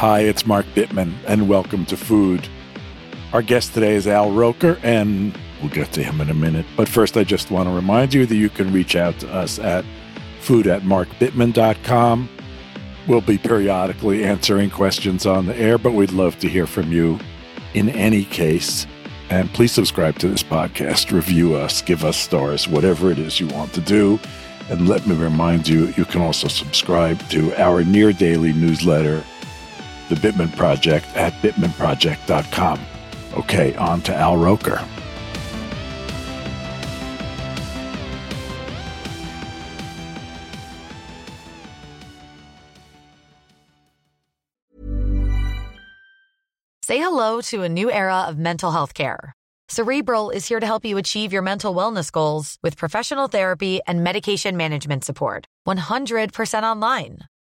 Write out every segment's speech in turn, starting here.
Hi, it's Mark Bittman, and welcome to Food. Our guest today is Al Roker, and we'll get to him in a minute. But first, I just want to remind you that you can reach out to us at food at markbittman.com. We'll be periodically answering questions on the air, but we'd love to hear from you in any case. And please subscribe to this podcast, review us, give us stars, whatever it is you want to do. And let me remind you, you can also subscribe to our near daily newsletter, The Bittman Project, at bittmanproject.com. Okay, on to Al Roker. Say hello to a new era of mental health care. Cerebral is here to help you achieve your mental wellness goals with professional therapy and medication management support. 100% online.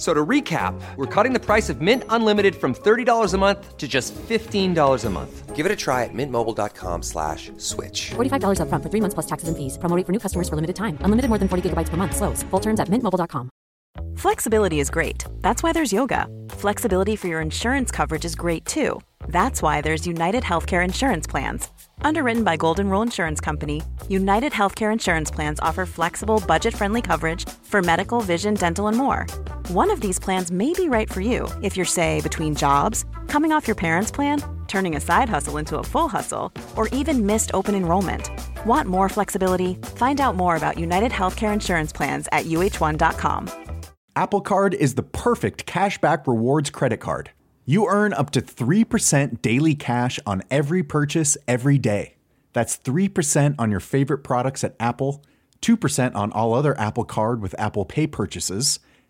So to recap, we're cutting the price of Mint Unlimited from $30 a month to just $15 a month. Give it a try at mintmobile.com slash switch. $45 upfront for three months plus taxes and fees. Promoting for new customers for limited time. Unlimited more than 40 gigabytes per month. Slows. Full terms at mintmobile.com. Flexibility is great. That's why there's yoga. Flexibility for your insurance coverage is great too. That's why there's United Healthcare Insurance Plans. Underwritten by Golden Rule Insurance Company, United Healthcare Insurance Plans offer flexible, budget friendly coverage for medical, vision, dental, and more. One of these plans may be right for you if you're, say, between jobs, coming off your parents' plan, turning a side hustle into a full hustle, or even missed open enrollment. Want more flexibility? Find out more about United Healthcare Insurance Plans at uh1.com. Apple Card is the perfect cashback rewards credit card. You earn up to 3% daily cash on every purchase every day. That's 3% on your favorite products at Apple, 2% on all other Apple Card with Apple Pay purchases,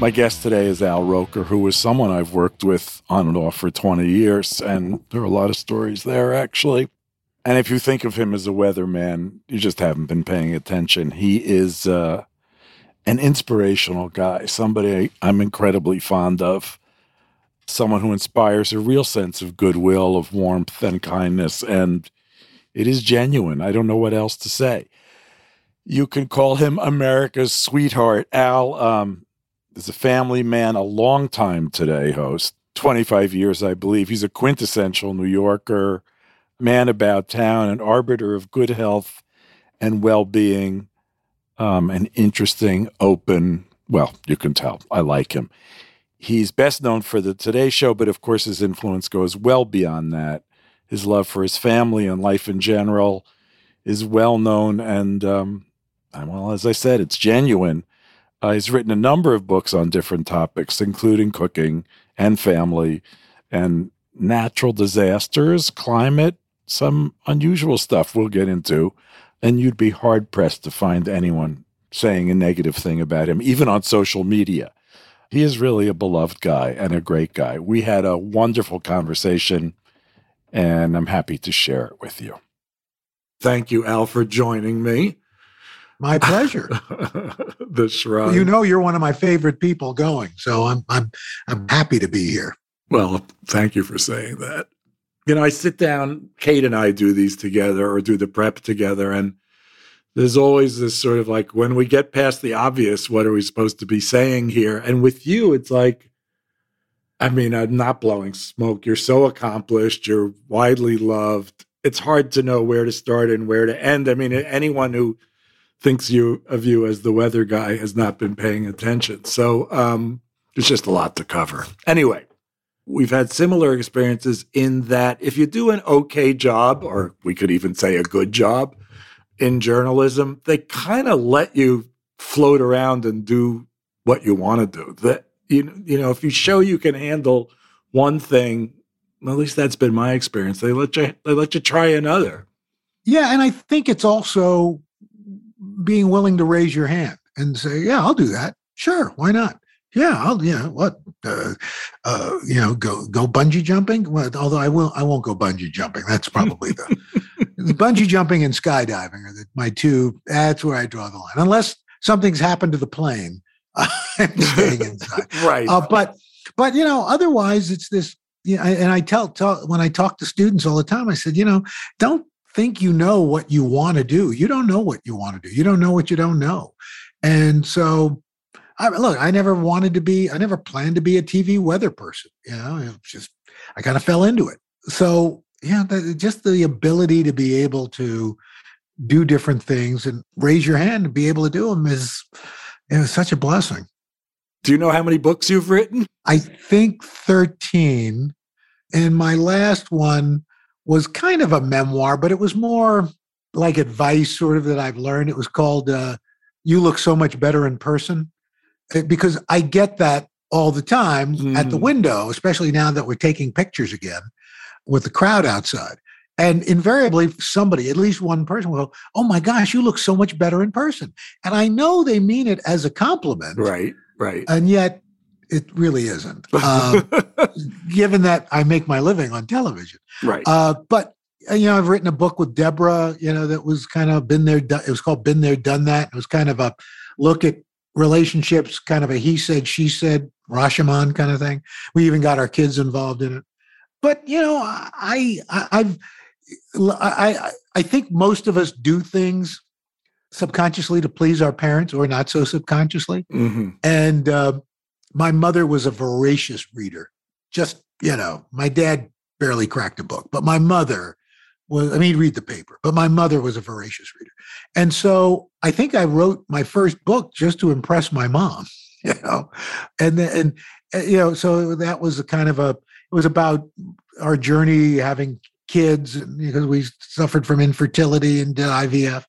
My guest today is Al Roker, who is someone I've worked with on and off for 20 years. And there are a lot of stories there, actually. And if you think of him as a weatherman, you just haven't been paying attention. He is uh, an inspirational guy, somebody I'm incredibly fond of, someone who inspires a real sense of goodwill, of warmth and kindness. And it is genuine. I don't know what else to say. You can call him America's sweetheart. Al um, is a family man, a long time today host, 25 years, I believe. He's a quintessential New Yorker, man about town, an arbiter of good health and well being, um, an interesting, open, well, you can tell. I like him. He's best known for the Today Show, but of course, his influence goes well beyond that. His love for his family and life in general is well known. And, um, well, as I said, it's genuine. Uh, he's written a number of books on different topics, including cooking and family and natural disasters, climate, some unusual stuff we'll get into. And you'd be hard pressed to find anyone saying a negative thing about him, even on social media. He is really a beloved guy and a great guy. We had a wonderful conversation, and I'm happy to share it with you. Thank you, Al, for joining me. My pleasure. the shrug. You know, you're one of my favorite people going, so I'm I'm I'm happy to be here. Well, thank you for saying that. you know, I sit down, Kate and I do these together or do the prep together. And there's always this sort of like, when we get past the obvious, what are we supposed to be saying here? And with you, it's like, I mean, I'm not blowing smoke. You're so accomplished, you're widely loved. It's hard to know where to start and where to end. I mean, anyone who thinks you of you as the weather guy has not been paying attention. So um, there's just a lot to cover. Anyway, we've had similar experiences in that if you do an okay job, or we could even say a good job in journalism, they kind of let you float around and do what you want to do. That you you know, if you show you can handle one thing, well, at least that's been my experience. They let you they let you try another. Yeah, and I think it's also being willing to raise your hand and say, "Yeah, I'll do that. Sure, why not? Yeah, I'll. Yeah, what? Uh, uh, you know, go go bungee jumping. Well, although I will, I won't go bungee jumping. That's probably the, the bungee jumping and skydiving are the, my two. That's where I draw the line. Unless something's happened to the plane, I'm staying inside. right. Uh, but but you know, otherwise, it's this. Yeah, you know, and I tell, tell when I talk to students all the time, I said, you know, don't think you know what you want to do. You don't know what you want to do. You don't know what you don't know. And so, I, look, I never wanted to be, I never planned to be a TV weather person. You know, just, I kind of fell into it. So, yeah, the, just the ability to be able to do different things and raise your hand and be able to do them is, is such a blessing. Do you know how many books you've written? I think 13. And my last one was kind of a memoir, but it was more like advice, sort of that I've learned. It was called uh, "You Look So Much Better in Person," because I get that all the time mm. at the mm. window, especially now that we're taking pictures again with the crowd outside. And invariably, somebody, at least one person, will go, "Oh my gosh, you look so much better in person." And I know they mean it as a compliment, right? Right. And yet, it really isn't. Um, given that I make my living on television, right? Uh, but uh, you know, I've written a book with Deborah. You know, that was kind of been there. It was called "Been There, Done That." It was kind of a look at relationships, kind of a he said, she said, Rashomon kind of thing. We even got our kids involved in it. But you know, I, I I've I I think most of us do things subconsciously to please our parents, or not so subconsciously. Mm-hmm. And uh, my mother was a voracious reader. Just, you know, my dad barely cracked a book, but my mother was, I mean, read the paper, but my mother was a voracious reader. And so I think I wrote my first book just to impress my mom, you know, and then, and, you know, so that was a kind of a, it was about our journey having kids because we suffered from infertility and did IVF.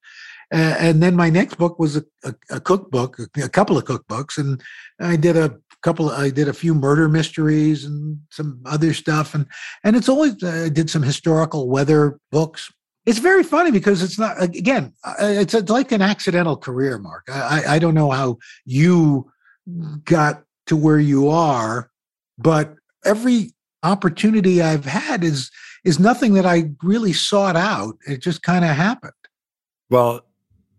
and then my next book was a, a, a cookbook, a, couple of cookbooks, and I did a couple i did a few murder mysteries and some other stuff and and it's always uh, i did some historical weather books. It's very funny because it's not again it's, it's like an accidental career mark. I, I don't know how you got to where you are but every opportunity i've had is is nothing that i really sought out. It just kind of happened. Well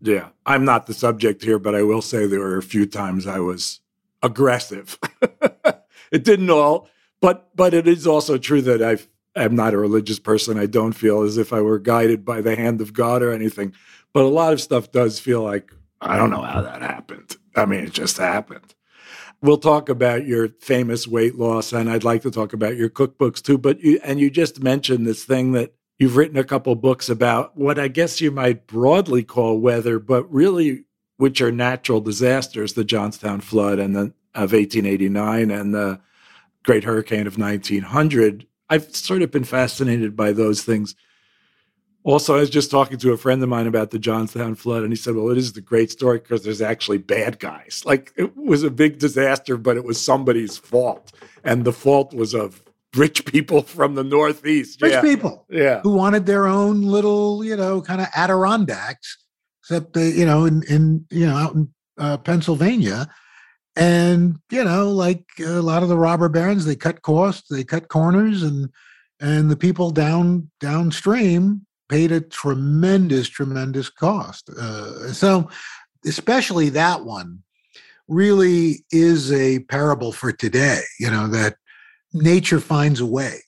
yeah i'm not the subject here but i will say there were a few times i was aggressive. it didn't all, but but it is also true that I am not a religious person. I don't feel as if I were guided by the hand of God or anything. But a lot of stuff does feel like I don't know how that happened. I mean, it just happened. We'll talk about your famous weight loss, and I'd like to talk about your cookbooks too. But you and you just mentioned this thing that you've written a couple books about what I guess you might broadly call weather, but really which are natural disasters, the Johnstown flood and the of 1889 and the Great Hurricane of 1900. I've sort of been fascinated by those things. Also, I was just talking to a friend of mine about the Johnstown flood, and he said, Well, it is the great story because there's actually bad guys. Like it was a big disaster, but it was somebody's fault. And the fault was of rich people from the Northeast. Rich yeah. people. Yeah. Who wanted their own little, you know, kind of Adirondacks except they, you know, in in you know out in uh, Pennsylvania, and you know, like a lot of the robber barons, they cut costs, they cut corners, and and the people down downstream paid a tremendous, tremendous cost. Uh, so, especially that one really is a parable for today. You know that nature finds a way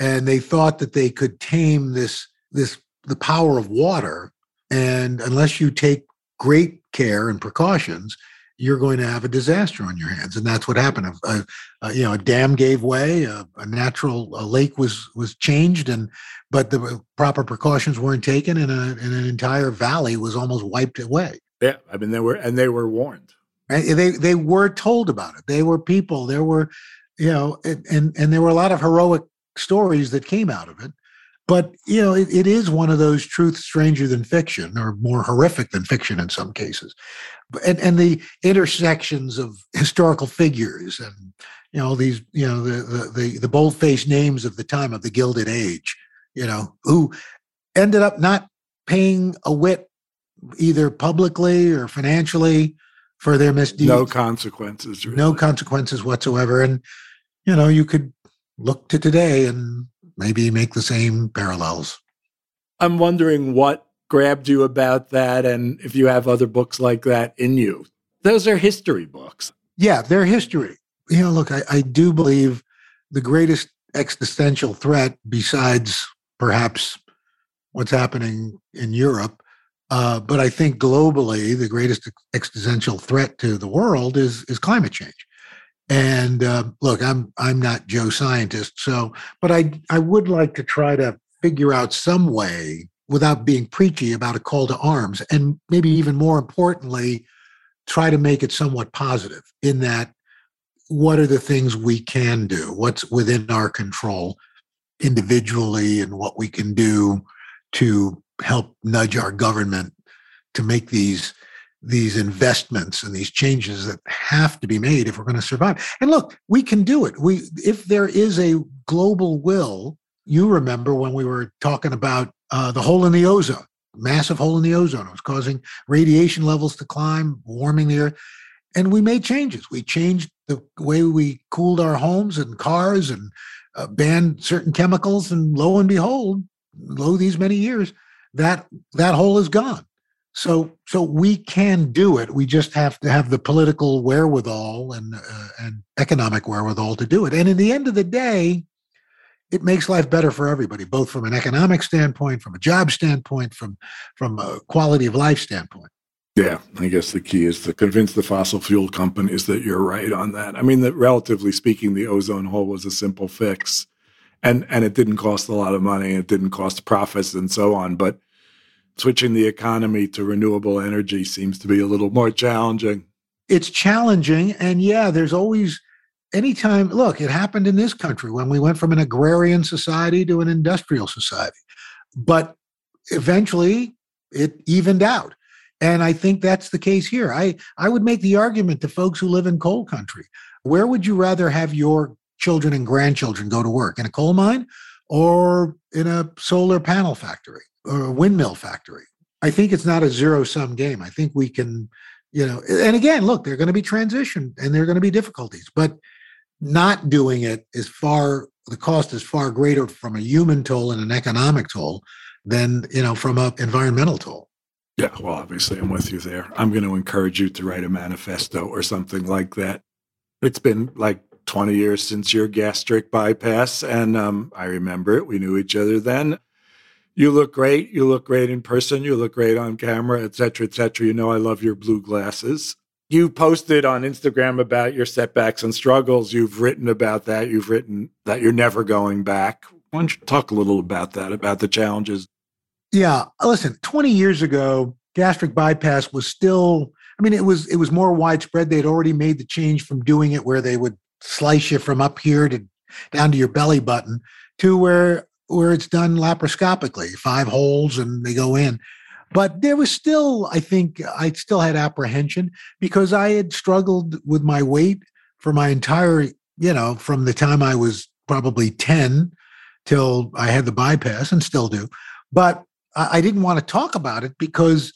and they thought that they could tame this this the power of water. And unless you take great care and precautions, you're going to have a disaster on your hands, and that's what happened. A, a, you know, a dam gave way, a, a natural lake was was changed, and but the proper precautions weren't taken, and, and an entire valley was almost wiped away. Yeah, I mean they were, and they were warned. Right? They they were told about it. They were people. There were, you know, and, and there were a lot of heroic stories that came out of it. But you know, it, it is one of those truths stranger than fiction, or more horrific than fiction in some cases. And and the intersections of historical figures and you know these you know the the the, the bold faced names of the time of the Gilded Age, you know, who ended up not paying a whit either publicly or financially for their misdeeds. No consequences. Really. No consequences whatsoever. And, you know, you could look to today and maybe make the same parallels. I'm wondering what grabbed you about that and if you have other books like that in you. Those are history books. Yeah, they're history. You know, look, I, I do believe the greatest existential threat, besides perhaps what's happening in Europe, uh, but I think globally, the greatest existential threat to the world is is climate change. And uh, look, I'm I'm not Joe scientist, so but I I would like to try to figure out some way without being preachy about a call to arms, and maybe even more importantly, try to make it somewhat positive in that what are the things we can do, what's within our control individually, and what we can do to help nudge our government to make these these investments and these changes that have to be made if we're going to survive. And look, we can do it. We if there is a global will, you remember when we were talking about uh, the hole in the ozone, massive hole in the ozone. It was causing radiation levels to climb, warming the earth. And we made changes. We changed the way we cooled our homes and cars and uh, banned certain chemicals. And lo and behold, lo these many years, that that hole is gone. So so we can do it. We just have to have the political wherewithal and uh, and economic wherewithal to do it. And in the end of the day, it makes life better for everybody, both from an economic standpoint, from a job standpoint, from from a quality of life standpoint. Yeah, I guess the key is to convince the fossil fuel companies that you're right on that. I mean, that relatively speaking, the ozone hole was a simple fix, and and it didn't cost a lot of money. It didn't cost profits and so on, but switching the economy to renewable energy seems to be a little more challenging. It's challenging. And yeah, there's always, anytime, look, it happened in this country when we went from an agrarian society to an industrial society. But eventually it evened out. And I think that's the case here. I, I would make the argument to folks who live in coal country where would you rather have your children and grandchildren go to work? In a coal mine or in a solar panel factory? or a windmill factory. I think it's not a zero sum game. I think we can, you know, and again, look, there are going to be transition and there are going to be difficulties, but not doing it is far, the cost is far greater from a human toll and an economic toll than, you know, from an environmental toll. Yeah, well, obviously, I'm with you there. I'm going to encourage you to write a manifesto or something like that. It's been like 20 years since your gastric bypass, and um, I remember it. We knew each other then you look great. You look great in person. You look great on camera, et cetera, et cetera. You know, I love your blue glasses. You posted on Instagram about your setbacks and struggles. You've written about that. You've written that you're never going back. Why don't you talk a little about that, about the challenges? Yeah. Listen, 20 years ago, gastric bypass was still, I mean, it was it was more widespread. They had already made the change from doing it where they would slice you from up here to down to your belly button to where where it's done laparoscopically, five holes and they go in. But there was still, I think, I still had apprehension because I had struggled with my weight for my entire, you know, from the time I was probably 10 till I had the bypass and still do. But I didn't want to talk about it because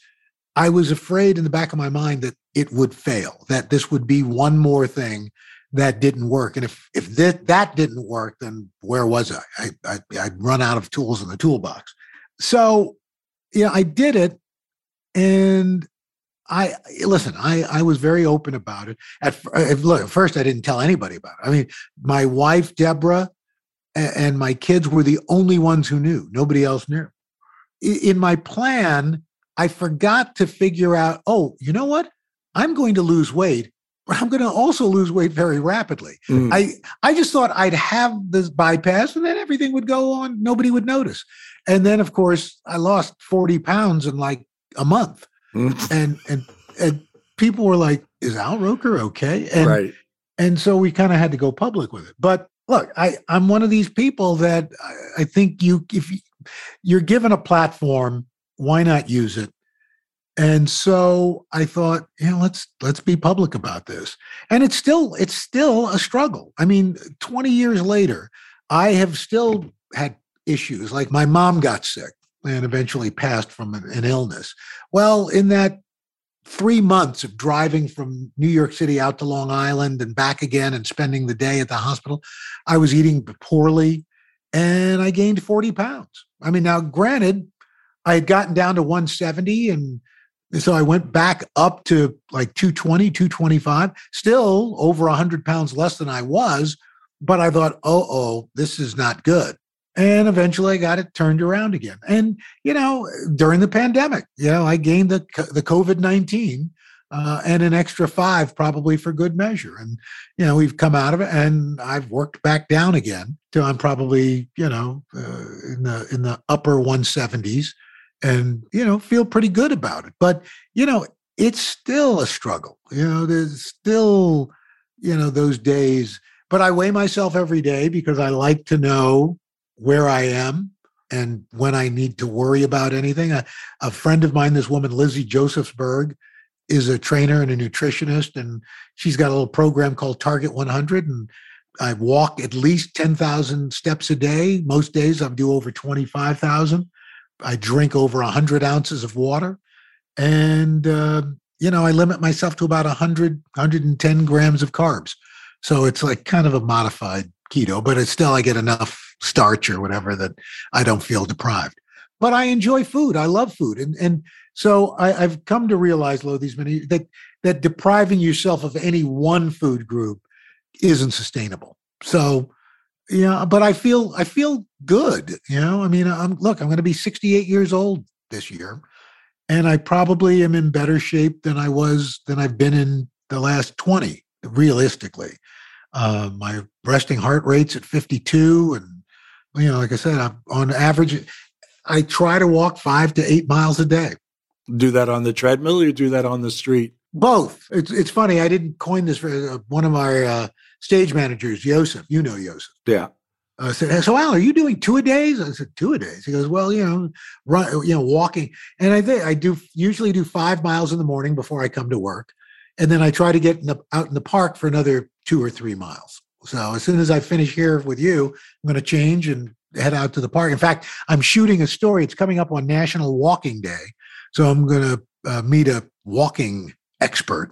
I was afraid in the back of my mind that it would fail, that this would be one more thing that didn't work. And if if that that didn't work, then where was I? I, I I'd run out of tools in the toolbox. So, yeah, I did it, and I listen. I I was very open about it. At uh, look, at first I didn't tell anybody about it. I mean, my wife Deborah and my kids were the only ones who knew. Nobody else knew. In my plan, I forgot to figure out, oh, you know what? I'm going to lose weight. I'm going to also lose weight very rapidly. Mm. I I just thought I'd have this bypass and then everything would go on. Nobody would notice. And then, of course, I lost 40 pounds in like a month. Mm. And, and, and people were like, is Al Roker okay? And, right. and so we kind of had to go public with it. But look, I, I'm one of these people that I, I think you, if you, you're given a platform, why not use it? And so I thought, you know, let's let's be public about this. And it's still it's still a struggle. I mean, 20 years later, I have still had issues. Like my mom got sick and eventually passed from an, illness. Well, in that three months of driving from New York City out to Long Island and back again and spending the day at the hospital, I was eating poorly and I gained 40 pounds. I mean, now granted, I had gotten down to 170 and so I went back up to like 220, 225, still over 100 pounds less than I was. But I thought, oh, oh, this is not good. And eventually I got it turned around again. And, you know, during the pandemic, you know, I gained the, the COVID 19 uh, and an extra five probably for good measure. And, you know, we've come out of it and I've worked back down again to I'm probably, you know, uh, in the, in the upper 170s and, you know, feel pretty good about it. But, you know, it's still a struggle. You know, there's still, you know, those days, but I weigh myself every day because I like to know where I am and when I need to worry about anything. A, a friend of mine, this woman, Lizzie Josefsberg, is a trainer and a nutritionist, and she's got a little program called Target 100. And I walk at least 10,000 steps a day. Most days I do over 25,000. I drink over 100 ounces of water. And, uh, you know, I limit myself to about 100, 110 grams of carbs. So it's like kind of a modified keto, but it's still, I get enough starch or whatever that I don't feel deprived. But I enjoy food. I love food. And and so I, have come to realize, Lo, these many that that depriving yourself of any one food group isn't sustainable. So yeah, but I feel I feel good. You know, I mean, I'm look, I'm going to be 68 years old this year, and I probably am in better shape than I was than I've been in the last 20, realistically. Uh, my resting heart rate's at 52, and you know, like I said, I'm on average, I try to walk five to eight miles a day. Do that on the treadmill or do that on the street? Both. It's it's funny. I didn't coin this for uh, one of my uh, stage managers, Yosef. You know Yosef. Yeah. I said, "So Al, are you doing two a days?" I said, two a days." He goes, "Well, you know, run, you know, walking." And I think I do usually do five miles in the morning before I come to work, and then I try to get in the, out in the park for another two or three miles. So as soon as I finish here with you, I'm going to change and head out to the park. In fact, I'm shooting a story. It's coming up on National Walking Day. So I'm going to uh, meet a walking expert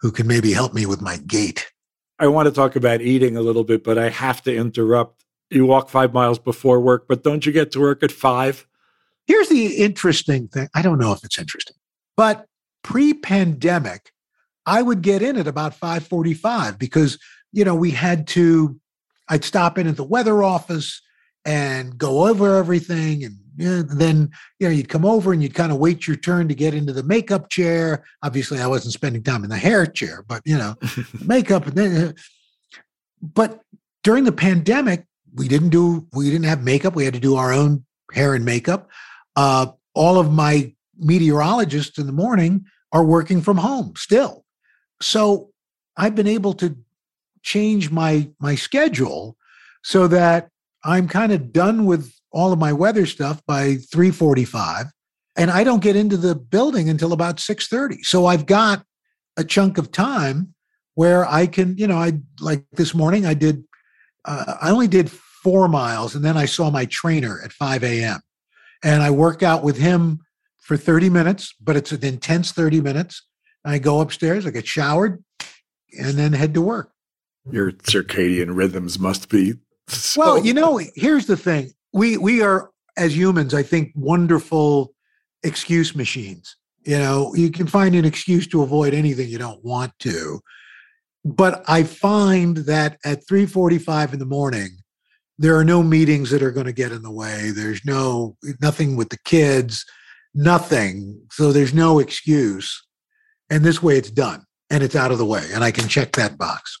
who can maybe help me with my gait. I want to talk about eating a little bit, but I have to interrupt. You walk five miles before work, but don't you get to work at five? Here's the interesting thing. I don't know if it's interesting, but pre-pandemic, I would get in at about 545 because you know, we had to, I'd stop in at the weather office and go over everything. And know, then, you know, you'd come over and you'd kind of wait your turn to get into the makeup chair. Obviously, I wasn't spending time in the hair chair, but, you know, makeup. And then, uh, but during the pandemic, we didn't do, we didn't have makeup. We had to do our own hair and makeup. Uh, all of my meteorologists in the morning are working from home still. So I've been able to change my my schedule so that I'm kind of done with all of my weather stuff by 3:45 and I don't get into the building until about 6:30. So I've got a chunk of time where I can, you know, I like this morning I did uh, I only did 4 miles and then I saw my trainer at 5 a.m. and I work out with him for 30 minutes, but it's an intense 30 minutes. I go upstairs, I get showered, and then head to work your circadian rhythms must be so well you know here's the thing we we are as humans i think wonderful excuse machines you know you can find an excuse to avoid anything you don't want to but i find that at 3.45 in the morning there are no meetings that are going to get in the way. There's no nothing with the kids, nothing. So there's no excuse. And this way it's done and it's out of the way and I can check that box.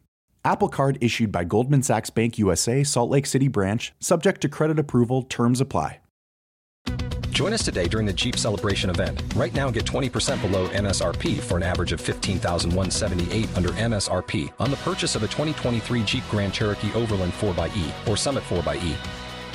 Apple Card issued by Goldman Sachs Bank USA, Salt Lake City branch, subject to credit approval, terms apply. Join us today during the Jeep Celebration event. Right now, get 20% below MSRP for an average of 15178 under MSRP on the purchase of a 2023 Jeep Grand Cherokee Overland 4xE or Summit 4xE.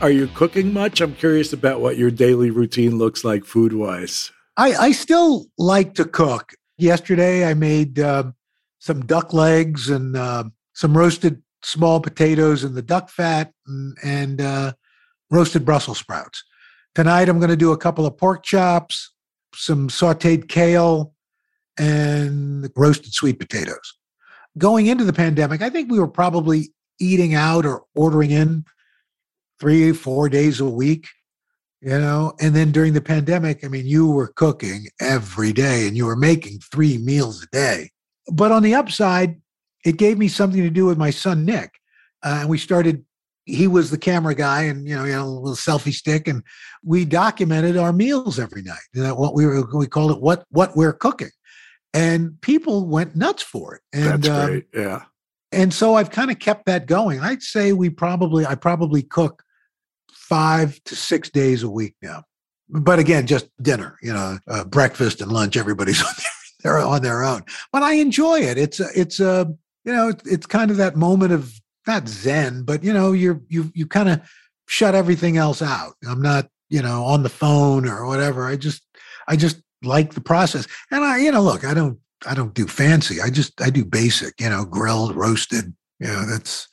Are you cooking much? I'm curious about what your daily routine looks like food wise. I, I still like to cook. Yesterday, I made uh, some duck legs and uh, some roasted small potatoes in the duck fat and, and uh, roasted Brussels sprouts. Tonight, I'm going to do a couple of pork chops, some sauteed kale, and roasted sweet potatoes. Going into the pandemic, I think we were probably eating out or ordering in three, four days a week, you know. And then during the pandemic, I mean, you were cooking every day and you were making three meals a day. But on the upside, it gave me something to do with my son, Nick. Uh, and we started, he was the camera guy and, you know, he had a little selfie stick and we documented our meals every night. You know, what we were, we called it what, what we're cooking. And people went nuts for it. And, That's um, great. Yeah. and so I've kind of kept that going. I'd say we probably, I probably cook five to six days a week now. But again, just dinner, you know, uh, breakfast and lunch. Everybody's on their, they're on their own. But I enjoy it. It's a, it's a, you know, it's, kind of that moment of not zen, but you know, you're you you kind of shut everything else out. I'm not, you know, on the phone or whatever. I just I just like the process. And I, you know, look, I don't I don't do fancy. I just I do basic, you know, grilled, roasted. You know, that's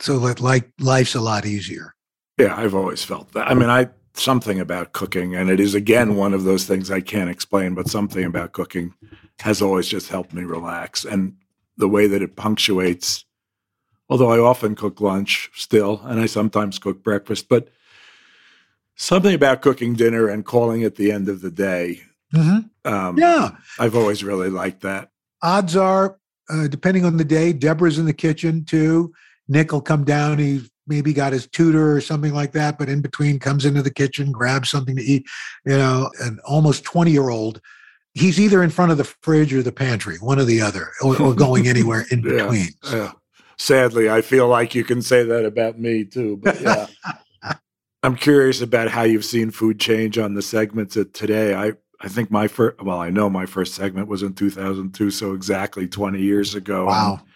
so that like life's a lot easier. Yeah, I've always felt that. I mean, I something about cooking, and it is again one of those things I can't explain, but something about cooking has always just helped me relax. And the way that it punctuates although I often cook lunch still, and I sometimes cook breakfast. But something about cooking dinner and calling it the end of the day. Mm-hmm. Um, Yeah. I've always really liked that. Odds are, uh, depending on the day, Deborah's in the kitchen too. Nick will come down. He maybe got his tutor or something like that, but in between comes into the kitchen, grabs something to eat. You know, an almost 20 year old, he's either in front of the fridge or the pantry, one or the other, or, or going anywhere in Yeah, between. Yeah. Sadly, I feel like you can say that about me too. But yeah. I'm curious about how you've seen food change on the segments of today. I, I think my first, well, I know my first segment was in 2002, so exactly 20 years ago. Wow. And,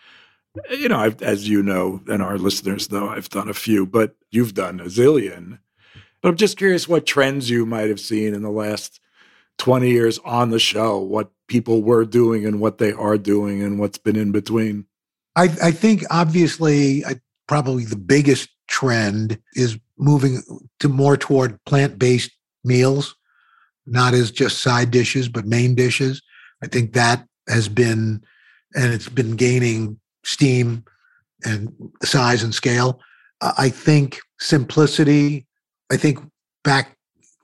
Uh, you know, I've, as you know, and our listeners know, I've done a few, but you've done a zillion. But I'm just curious what trends you might have seen in the last 20 years on the show, what people were doing and what they are doing and what's been in between. I, I think obviously, I, probably the biggest trend is moving to more toward plant based meals, not as just side dishes, but main dishes. I think that has been, and it's been gaining steam and size and scale. I think simplicity, I think back,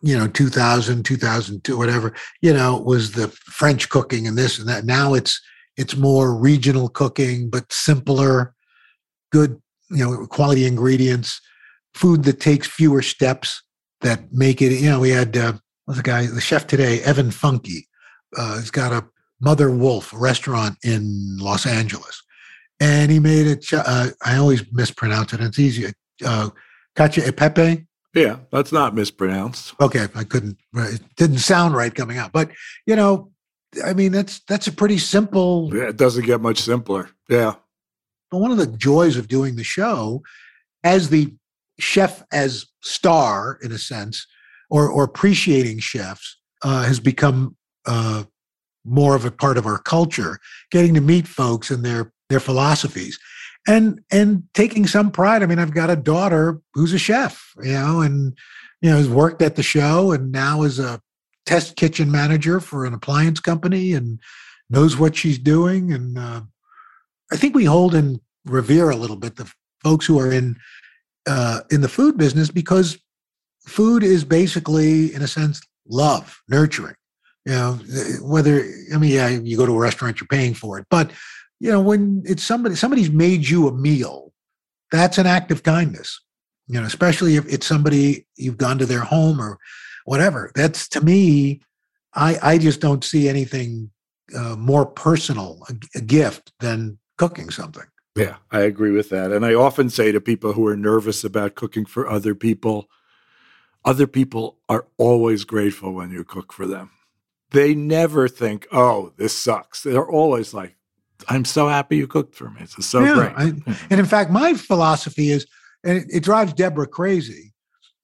you know, 2000, 2002, whatever, you know, was the French cooking and this and that. Now it's, it's more regional cooking, but simpler, good, you know, quality ingredients, food that takes fewer steps that make it, you know, we had, uh, what's the guy, the chef today, Evan Funke. Uh, he's got a Mother Wolf restaurant in Los Angeles. And he made it, uh, I always mispronounce it, it's easy. Uh, cacio e pepe. Yeah, that's not mispronounced. Okay, I couldn't. It didn't sound right coming out, but you know, I mean, that's that's a pretty simple. Yeah, it doesn't get much simpler. Yeah. But one of the joys of doing the show, as the chef as star in a sense, or or appreciating chefs, uh, has become uh, more of a part of our culture. Getting to meet folks and their their philosophies, and and taking some pride. I mean, I've got a daughter who's a chef, you know, and you know has worked at the show and now is a test kitchen manager for an appliance company and knows what she's doing. And uh, I think we hold and revere a little bit the folks who are in uh, in the food business because food is basically, in a sense, love, nurturing. You know, whether I mean, yeah, you go to a restaurant, you're paying for it, but you know, when it's somebody somebody's made you a meal, that's an act of kindness. You know, especially if it's somebody you've gone to their home or whatever. That's to me, I I just don't see anything uh, more personal a, a gift than cooking something. Yeah, I agree with that. And I often say to people who are nervous about cooking for other people, other people are always grateful when you cook for them. They never think, oh, this sucks. They're always like, I'm so happy you cooked for me. Is so Yeah, great. I- and in fact, my philosophy is, and it, it drives Deborah crazy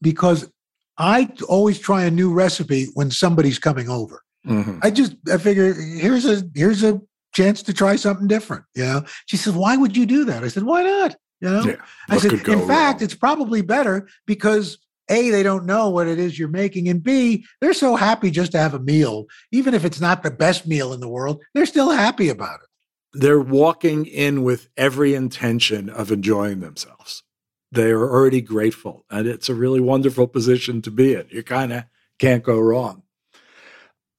because I always try a new recipe when somebody's coming over. Mhm. I just I figure here's a here's a chance to try something different. You know, she says, "Why would you do that?" I said, "Why not?" You know, Yeah, I said, "In fact, wrong?" it's probably better because." A, they don't know what it is you're making. And B, they're so happy just to have a meal. Even if it's not the best meal in the world, they're still happy about it. They're walking in with every intention of enjoying themselves. They are already grateful, and it's a really wonderful position to be in. You kind of can't go wrong.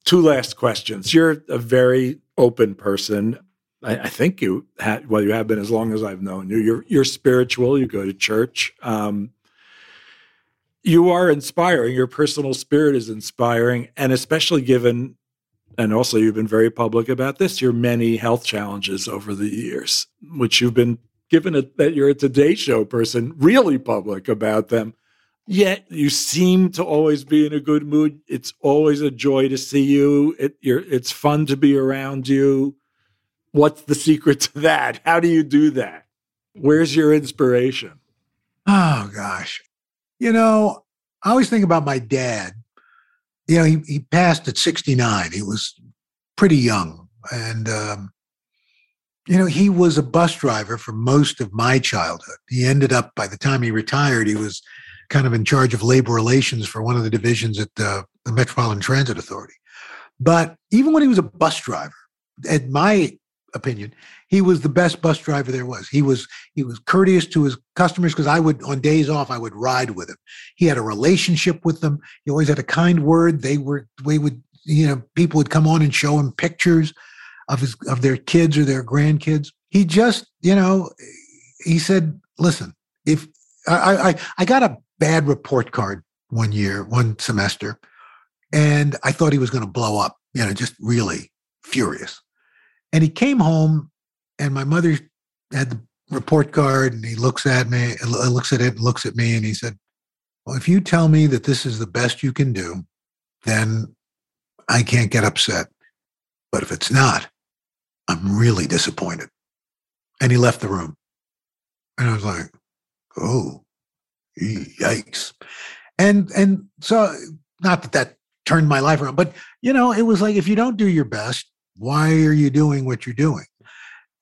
Two last questions. You're a very open person. I, I think you had, well, you have been as long as I've known you. You're you're spiritual. You go to church. Um, you are inspiring. Your personal spirit is inspiring, and especially given and also you've been very public about this your many health challenges over the years which you've been given a, that you're a today show person really public about them. Yet you seem to always be in a good mood. It's always a joy to see you. It, it's fun to be around you. What's the secret to that? How do you do that? Where's your inspiration? Oh gosh. You know, I always think about my dad. You know, he, he passed at 69. He was pretty young. And, um, you know, he was a bus driver for most of my childhood. He ended up, by the time he retired, he was kind of in charge of labor relations for one of the divisions at the, the Metropolitan Transit Authority. But even when he was a bus driver, at my opinion, he was the best bus driver there was. He was he was courteous to his customers because I would on days off I would ride with him. He had a relationship with them. He always had a kind word. They were we would you know people would come on and show him pictures of his of their kids or their grandkids. He just you know he said, listen, if I I, I got a bad report card one year one semester, and I thought he was going to blow up. You know, just really furious. And he came home, and my mother had the report card, and he looks at me, looks at it, looks at me, and he said, "Well, if you tell me that this is the best you can do, then I can't get upset. But if it's not, I'm really disappointed." And he left the room, and I was like, "Oh, yikes!" And and so, not that that turned my life around, but you know, it was like if you don't do your best, why are you doing what you're doing?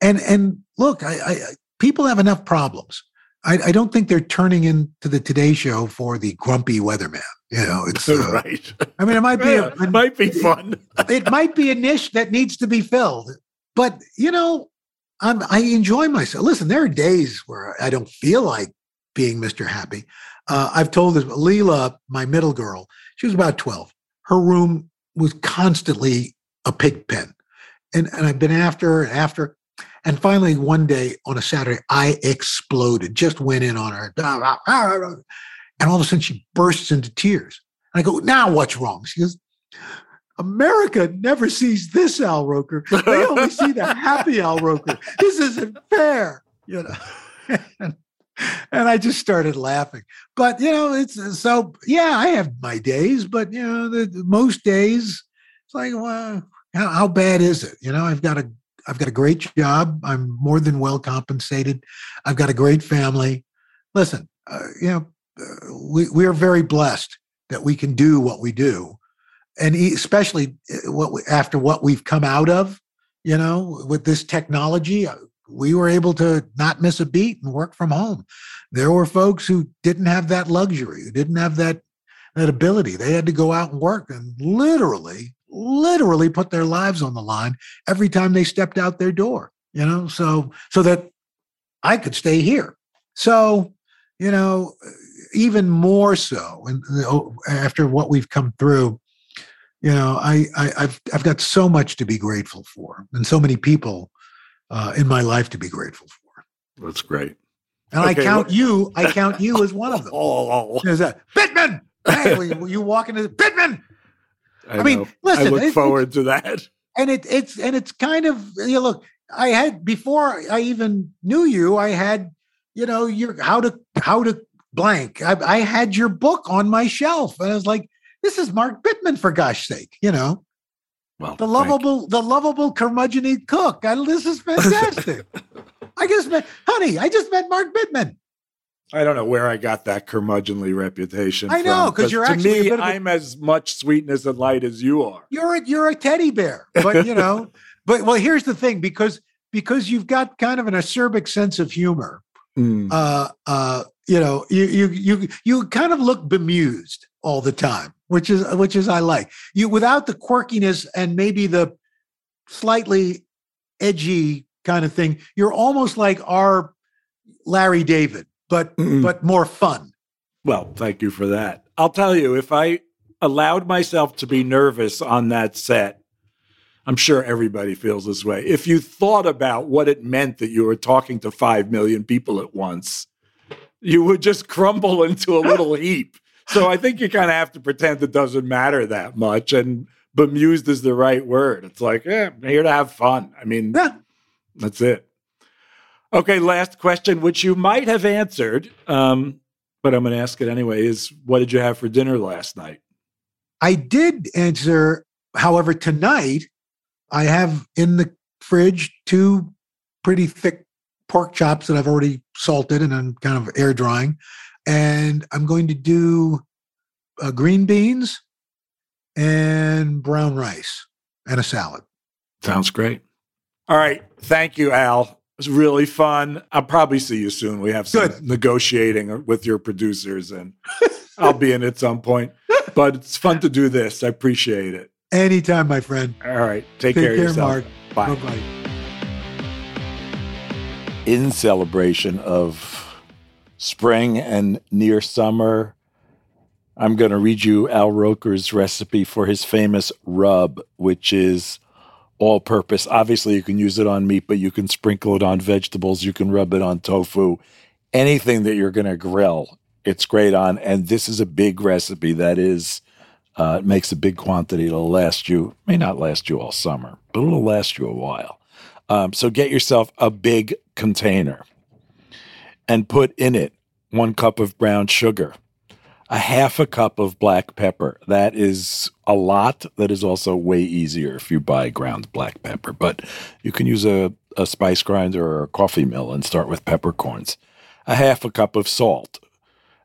And and look, I, I people have enough problems. I, I, don't think they're turning into the Today Show for the grumpy weatherman. You know, it's uh, right. I mean, it might be yeah, a, it might be fun. it, it might be a niche that needs to be filled. But you know, I'm, I enjoy myself. Listen, there are days where I don't feel like being Mr. Happy. Uh, I've told this. Leila, my middle girl, she was about twelve. Her room was constantly a pig pen and, and I've been after her and after. And finally, one day on a Saturday, I exploded, just went in on her. And all of a sudden, she bursts into tears. And I go, Now what's wrong? She goes, America never sees this Al Roker. They only see the happy Al Roker. This isn't fair, you know. and, and I just started laughing. But you know, it's so yeah, I have my days, but you know, the, most days it's like, well, how, how bad is it? You know, I've got a I've got a great job. I'm more than well compensated. I've got a great family. Listen, uh, you know, uh, we we are very blessed that we can do what we do, and especially uh, what we, after what we've come out of. You know, with this technology, uh, we were able to not miss a beat and work from home. There were folks who didn't have that luxury, who didn't have that that ability. They had to go out and work and literally literally put their lives on the line every time they stepped out their door, you know, so so that I could stay here. So, you know, even more so and after what we've come through, you know, I, I have I've got so much to be grateful for and so many people uh, in my life to be grateful for. That's great. And okay, I count you, I count you as one of them. oh, there's a Bittman. Hey, you walk into the Bittman. I, I mean, listen, I look it, forward to that. And it, it's and it's kind of you know, look. I had before I even knew you. I had you know your how to how to blank. I, I had your book on my shelf, and I was like, "This is Mark Bittman for gosh sake," you know. Well, the lovable, the lovable curmudgeon cook. I, this is fantastic. I just met, honey. I just met Mark Bittman. I don't know where I got that curmudgeonly reputation. I know because you're to actually. me, I'm as much sweetness and light as you are. You're a, you're a teddy bear, but you know. but well, here's the thing: because because you've got kind of an acerbic sense of humor. Mm. Uh, uh, you know, you you you you kind of look bemused all the time, which is which is I like you without the quirkiness and maybe the slightly edgy kind of thing. You're almost like our Larry David but Mm-mm. but more fun. Well, thank you for that. I'll tell you, if I allowed myself to be nervous on that set, I'm sure everybody feels this way. If you thought about what it meant that you were talking to 5 million people at once, you would just crumble into a little heap. So I think you kind of have to pretend it doesn't matter that much. And bemused is the right word. It's like, yeah, I'm here to have fun. I mean, yeah. that's it. Okay, last question, which you might have answered, um, but I'm going to ask it anyway. Is what did you have for dinner last night? I did answer. However, tonight I have in the fridge two pretty thick pork chops that I've already salted and I'm kind of air drying, and I'm going to do uh, green beans and brown rice and a salad. Sounds great. All right. Thank you, Al was really fun. I'll probably see you soon. We have some Good. negotiating with your producers, and I'll be in at some point. But it's fun to do this. I appreciate it. Anytime, my friend. All right. Take, Take care, care, of yourself. Mark. Bye. Bye-bye. in celebration of spring and near summer, I'm going to read you Al Roker's recipe for his famous rub, which is all purpose. Obviously, you can use it on meat, but you can sprinkle it on vegetables. You can rub it on tofu. Anything that you're going to grill, it's great on. And this is a big recipe that is, uh, it makes a big quantity. It'll last you, may not last you all summer, but it'll last you a while. Um, so get yourself a big container and put in it one cup of brown sugar, a half a cup of black pepper. That is a lot. That is also way easier if you buy ground black pepper, but you can use a, a spice grinder or a coffee mill and start with peppercorns. A half a cup of salt,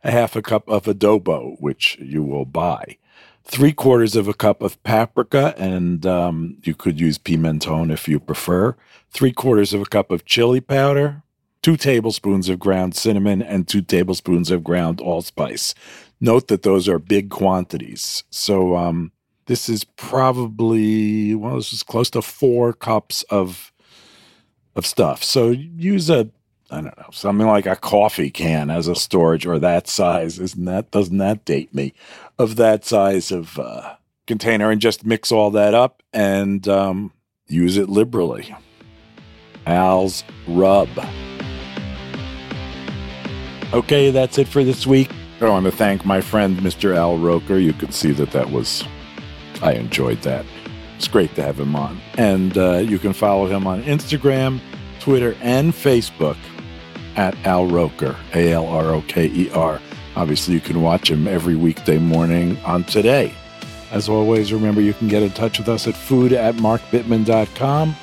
a half a cup of adobo, which you will buy, three quarters of a cup of paprika, and um, you could use pimenton if you prefer, three quarters of a cup of chili powder, two tablespoons of ground cinnamon, and two tablespoons of ground allspice. Note that those are big quantities. So um, this is probably well, this is close to four cups of of stuff. So use a I don't know something like a coffee can as a storage or that size. Isn't that doesn't that date me? Of that size of uh, container, and just mix all that up and um, use it liberally. Al's Rub. Okay, that's it for this week. I want to thank my friend, Mr. Al Roker. You could see that that was, I enjoyed that. It's great to have him on. And uh, you can follow him on Instagram, Twitter, and Facebook at Al Roker, A L R O K E R. Obviously, you can watch him every weekday morning on Today. As always, remember you can get in touch with us at food at markbittman.com.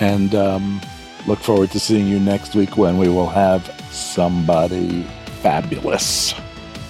And um, look forward to seeing you next week when we will have somebody fabulous.